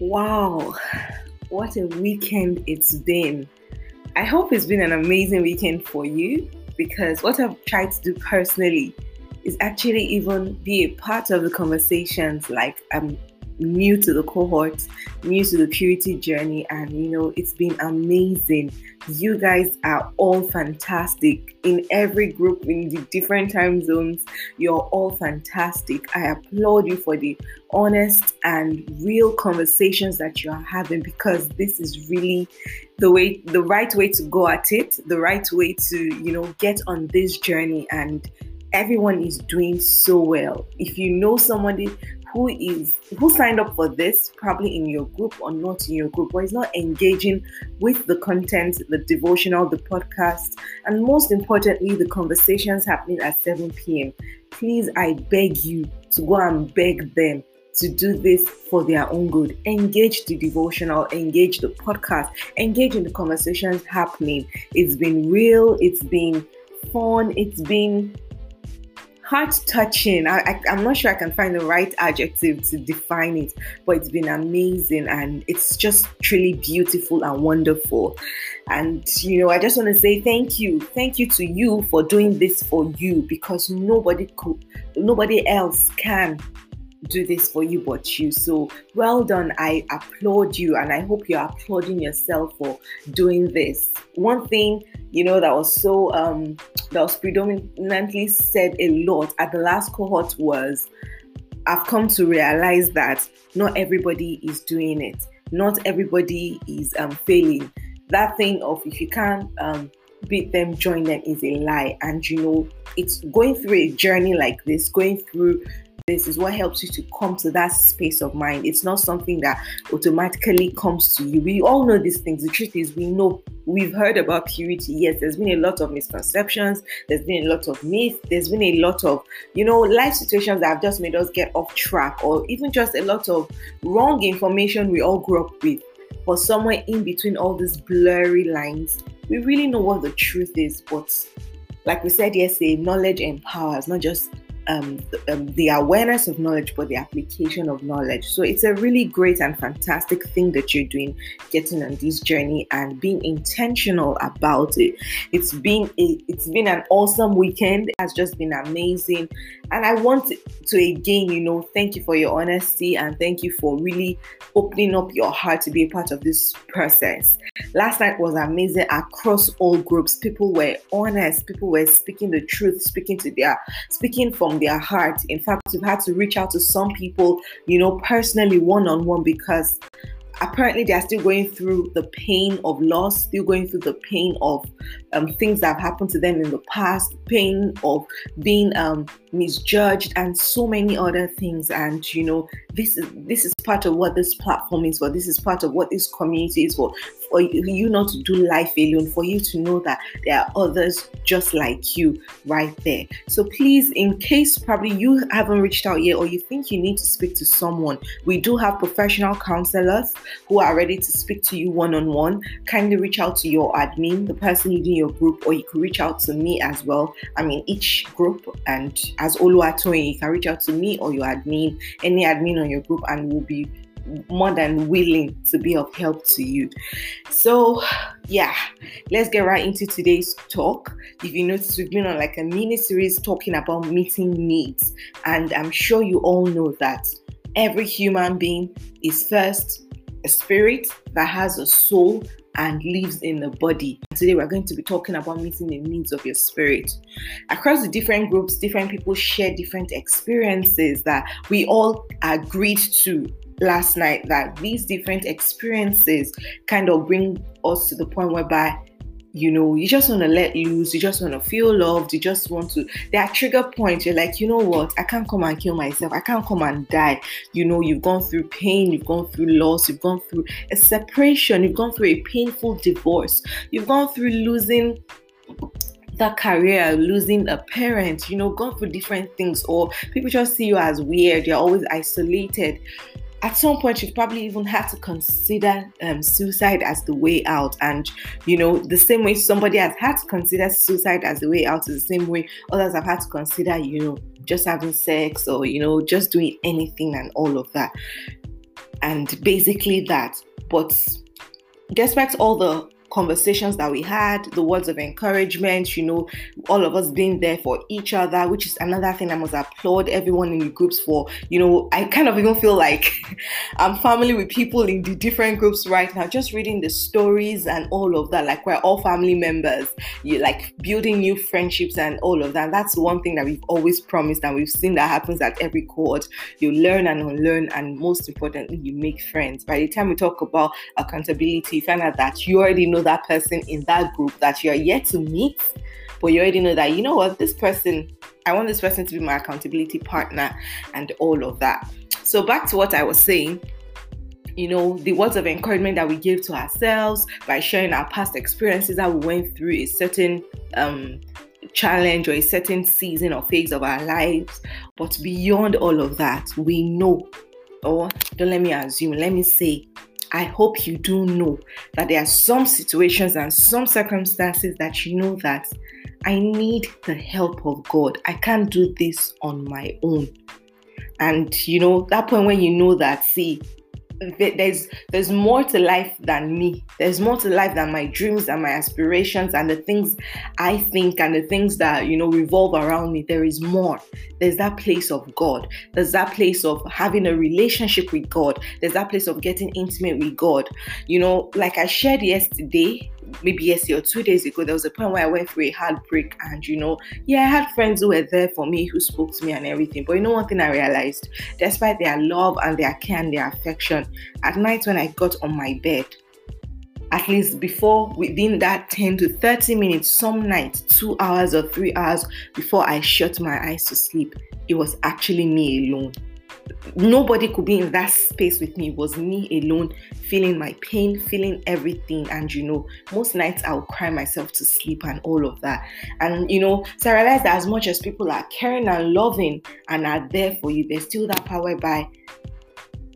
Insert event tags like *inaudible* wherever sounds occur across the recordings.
Wow, what a weekend it's been. I hope it's been an amazing weekend for you because what I've tried to do personally is actually even be a part of the conversations like I'm new to the cohort, new to the purity journey, and you know, it's been amazing. You guys are all fantastic in every group in the different time zones. You're all fantastic. I applaud you for the honest and real conversations that you are having because this is really the way the right way to go at it, the right way to, you know, get on this journey and everyone is doing so well. If you know somebody who is who signed up for this probably in your group or not in your group or is not engaging with the content the devotional the podcast and most importantly the conversations happening at 7 p.m please i beg you to go and beg them to do this for their own good. Engage the devotional, engage the podcast, engage in the conversations happening. It's been real, it's been fun, it's been heart touching. I, am not sure I can find the right adjective to define it, but it's been amazing and it's just truly beautiful and wonderful. And you know, I just want to say thank you, thank you to you for doing this for you because nobody could, nobody else can do this for you but you. So well done. I applaud you and I hope you're applauding yourself for doing this. One thing, you know, that was so um that was predominantly said a lot at the last cohort was I've come to realize that not everybody is doing it. Not everybody is um, failing. That thing of if you can't um, beat them, join them is a lie. And you know, it's going through a journey like this, going through this is what helps you to come to that space of mind. It's not something that automatically comes to you. We all know these things. The truth is, we know we've heard about purity. Yes, there's been a lot of misconceptions, there's been a lot of myths, there's been a lot of, you know, life situations that have just made us get off track, or even just a lot of wrong information we all grew up with. But somewhere in between all these blurry lines, we really know what the truth is. But like we said yesterday, knowledge empowers, not just um, um, the awareness of knowledge, but the application of knowledge. So it's a really great and fantastic thing that you're doing, getting on this journey and being intentional about it. It's been a, it's been an awesome weekend. It has just been amazing, and I want to again, you know, thank you for your honesty and thank you for really opening up your heart to be a part of this process. Last night was amazing across all groups. People were honest. People were speaking the truth, speaking to their speaking from their heart. In fact, we've had to reach out to some people, you know, personally one on one because apparently they are still going through the pain of loss, still going through the pain of um, things that have happened to them in the past, pain of being um, misjudged, and so many other things. And you know, this is this is part of what this platform is for. This is part of what this community is for for you not to do life alone, for you to know that there are others just like you right there. So please, in case probably you haven't reached out yet or you think you need to speak to someone, we do have professional counselors who are ready to speak to you one on one. Kindly reach out to your admin, the person leading your group, or you could reach out to me as well. I mean, each group, and as Oluwatoyin, you can reach out to me or your admin, any admin on your group, and we'll be more than willing to be of help to you. So, yeah, let's get right into today's talk. If you notice, we've been on like a mini series talking about meeting needs, and I'm sure you all know that every human being is first a spirit that has a soul and lives in the body. Today, we're going to be talking about meeting the needs of your spirit. Across the different groups, different people share different experiences that we all agreed to last night that these different experiences kind of bring us to the point whereby you know you just want to let loose you just want to feel loved you just want to there are trigger points you're like you know what? I can't come and kill myself. I can't come and die. You know you've gone through pain you've gone through loss you've gone through a separation you've gone through a painful divorce you've gone through losing that career, losing a parent, you know, gone through different things, or people just see you as weird, you're always isolated at some point you've probably even had to consider um, suicide as the way out and you know the same way somebody has had to consider suicide as the way out is the same way others have had to consider you know just having sex or you know just doing anything and all of that and basically that. But despite all the conversations that we had, the words of encouragement, you know, all of us being there for each other, which is another thing I must applaud everyone in the groups for. You know, I kind of even feel like *laughs* I'm family with people in the different groups right now, just reading the stories and all of that. Like we're all family members, you like building new friendships and all of that. That's one thing that we've always promised and we've seen that happens at every cohort. You learn and unlearn, and most importantly, you make friends. By the time we talk about accountability, you find out that you already know that person in that group that you're yet to meet, but you already know that, you know what, this person, I want this person to be my accountability partner and all of that. So, back to what I was saying you know, the words of encouragement that we give to ourselves by sharing our past experiences that we went through a certain um, challenge or a certain season or phase of our lives. But beyond all of that, we know, or don't let me assume, let me say, I hope you do know that there are some situations and some circumstances that you know that I need the help of God. I can't do this on my own. And you know, that point when you know that, see, there's there's more to life than me. There's more to life than my dreams and my aspirations and the things i think and the things that you know revolve around me. There is more. There's that place of god. There's that place of having a relationship with god. There's that place of getting intimate with god. You know like i shared yesterday maybe yesterday or two days ago, there was a point where I went through a heartbreak, and you know, yeah, I had friends who were there for me, who spoke to me and everything. But you know, one thing I realized, despite their love and their care and their affection, at night when I got on my bed, at least before within that 10 to 30 minutes, some nights, two hours or three hours before I shut my eyes to sleep, it was actually me alone nobody could be in that space with me. It was me alone, feeling my pain, feeling everything. And you know, most nights I'll cry myself to sleep and all of that. And you know, so I realized that as much as people are caring and loving and are there for you, there's still that power by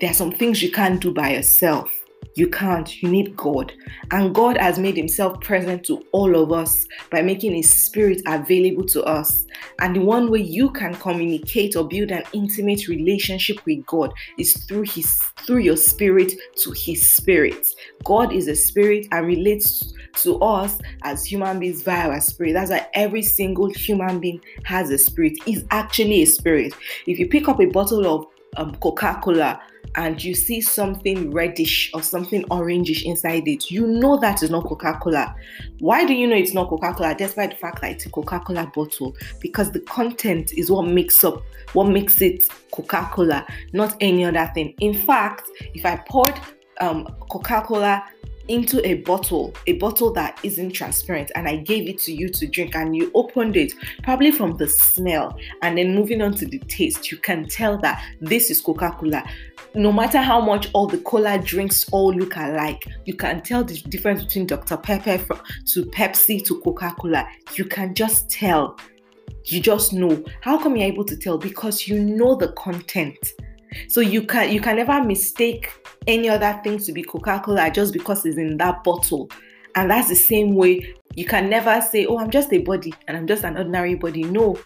there are some things you can't do by yourself. You can't. You need God. And God has made Himself present to all of us by making His Spirit available to us. And the one way you can communicate or build an intimate relationship with God is through His through your spirit to His Spirit. God is a spirit and relates to us as human beings via our spirit. That's why every single human being has a spirit. Is actually a spirit. If you pick up a bottle of um, Coca-Cola and you see something reddish or something orangish inside it, you know that is not Coca Cola. Why do you know it's not Coca Cola despite the fact that it's a Coca Cola bottle? Because the content is what makes up, what makes it Coca Cola, not any other thing. In fact, if I poured um, Coca Cola into a bottle, a bottle that isn't transparent, and I gave it to you to drink, and you opened it, probably from the smell, and then moving on to the taste, you can tell that this is Coca Cola. No matter how much all the cola drinks all look alike, you can tell the difference between Dr. Pepper to Pepsi to Coca Cola. You can just tell. You just know. How come you're able to tell? Because you know the content. So you can you can never mistake any other thing to be Coca-Cola just because it's in that bottle. And that's the same way you can never say, Oh, I'm just a body and I'm just an ordinary body. No.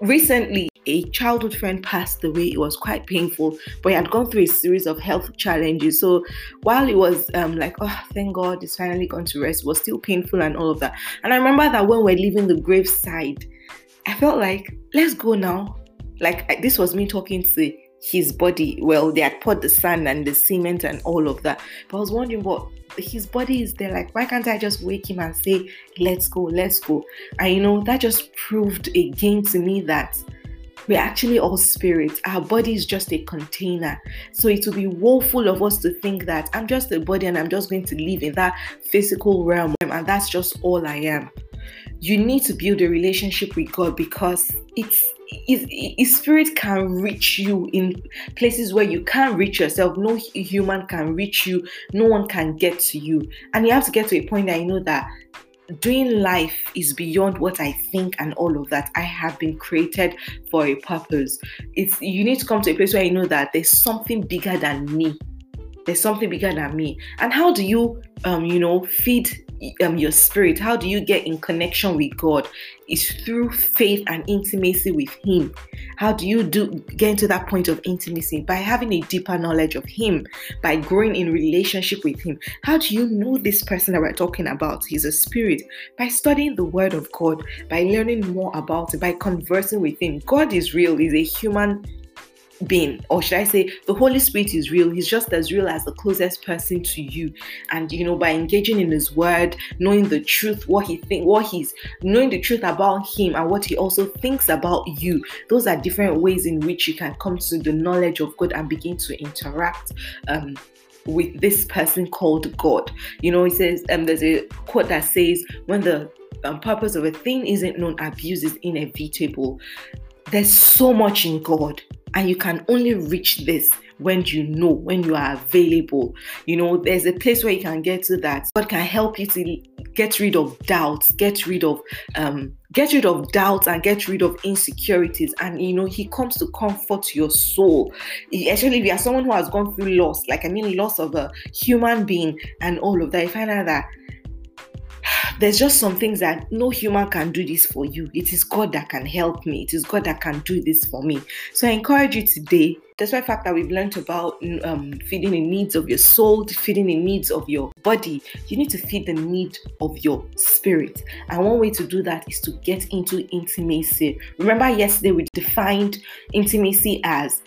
Recently, a childhood friend passed away. It was quite painful, but he had gone through a series of health challenges. So while it was um, like, oh, thank God, it's finally gone to rest, was still painful and all of that. And I remember that when we're leaving the graveside, I felt like, let's go now like this was me talking to his body. Well, they had poured the sand and the cement and all of that. But I was wondering what his body is there. Like, why can't I just wake him and say, let's go, let's go? And you know, that just proved again to me that we're actually all spirits. Our body is just a container. So it would be woeful of us to think that I'm just a body and I'm just going to live in that physical realm and that's just all I am you need to build a relationship with God because it's his, his spirit can reach you in places where you can't reach yourself. No human can reach you. No one can get to you. And you have to get to a point that you know that doing life is beyond what I think and all of that. I have been created for a purpose. It's you need to come to a place where you know that there's something bigger than me. There's something bigger than me. And how do you um you know feed um, your spirit? How do you get in connection with God? Is through faith and intimacy with Him. How do you do get into that point of intimacy? By having a deeper knowledge of Him, by growing in relationship with Him. How do you know this person that we're talking about? He's a spirit. By studying the Word of God, by learning more about it, by conversing with Him. God is real, He's a human being or should i say the holy spirit is real he's just as real as the closest person to you and you know by engaging in his word knowing the truth what he think what he's knowing the truth about him and what he also thinks about you those are different ways in which you can come to the knowledge of god and begin to interact um, with this person called God. You know, he says, um, there's a quote that says, when the um, purpose of a thing isn't known, abuse is inevitable. There's so much in God and you can only reach this when you know, when you are available. You know, there's a place where you can get to that. God can help you to get rid of doubts, get rid of um, get rid of doubts and get rid of insecurities. And you know, He comes to comfort your soul. Especially if you are someone who has gone through loss, like I mean, loss of a human being and all of that. You find out that there's just some things that no human can do this for you. It is God that can help me. It is God that can do this for me. So I encourage you today, despite the fact that we've learned about um, feeding the needs of your soul, feeding the needs of your body, you need to feed the need of your spirit. And one way to do that is to get into intimacy. Remember, yesterday we defined intimacy as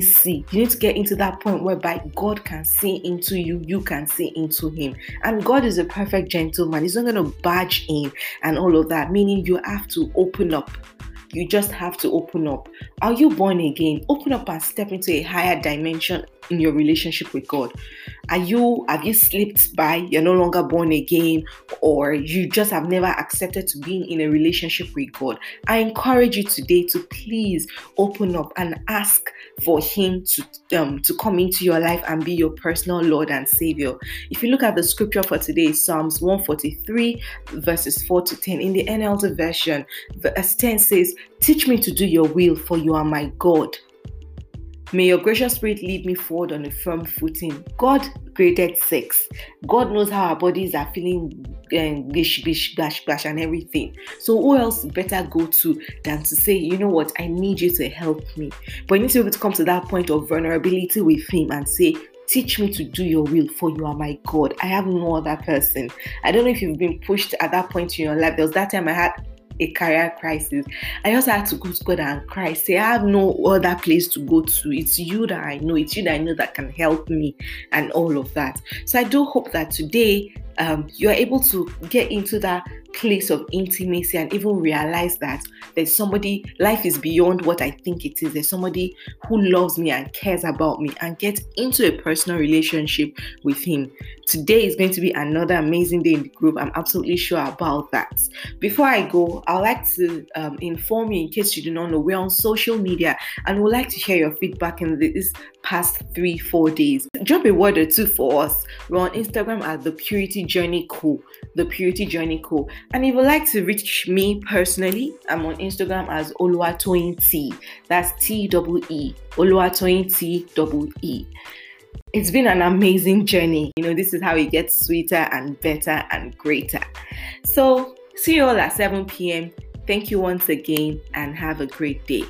see. You need to get into that point whereby God can see into you, you can see into Him. And God is a perfect gentleman. He's not going to barge in and all of that, meaning you have to open up. You just have to open up. Are you born again? Open up and step into a higher dimension in your relationship with God? Are you have you slipped by? You're no longer born again, or you just have never accepted to being in a relationship with God? I encourage you today to please open up and ask for Him to um, to come into your life and be your personal Lord and Savior. If you look at the scripture for today, Psalms 143 verses 4 to 10 in the NLT version, verse 10 says, "Teach me to do your will, for you are my God." May your gracious spirit lead me forward on a firm footing. God created sex. God knows how our bodies are feeling um, bish, bish, bash, bash, and everything. So who else better go to than to say, you know what, I need you to help me. But you need to be able to come to that point of vulnerability with Him and say, Teach me to do your will, for you are my God. I have no other person. I don't know if you've been pushed at that point in your life. There was that time I had a career crisis. I just had to go to God and cry, say, I have no other place to go to. It's you that I know, it's you that I know that can help me, and all of that. So I do hope that today um, you're able to get into that place of intimacy and even realize that there's somebody, life is beyond what I think it is. There's somebody who loves me and cares about me and get into a personal relationship with him. Today is going to be another amazing day in the group. I'm absolutely sure about that. Before I go, I'd like to um, inform you in case you do not know, we're on social media and we'd like to hear your feedback in this past three, four days. Drop a word or two for us. We're on Instagram at the Purity Journey Co. The Purity Journey Co. And if you'd like to reach me personally, I'm on Instagram as Oluwatoyin. That's T double E. Oluwatoyin T double E. It's been an amazing journey. You know, this is how it gets sweeter and better and greater. So, see you all at 7 p.m. Thank you once again and have a great day.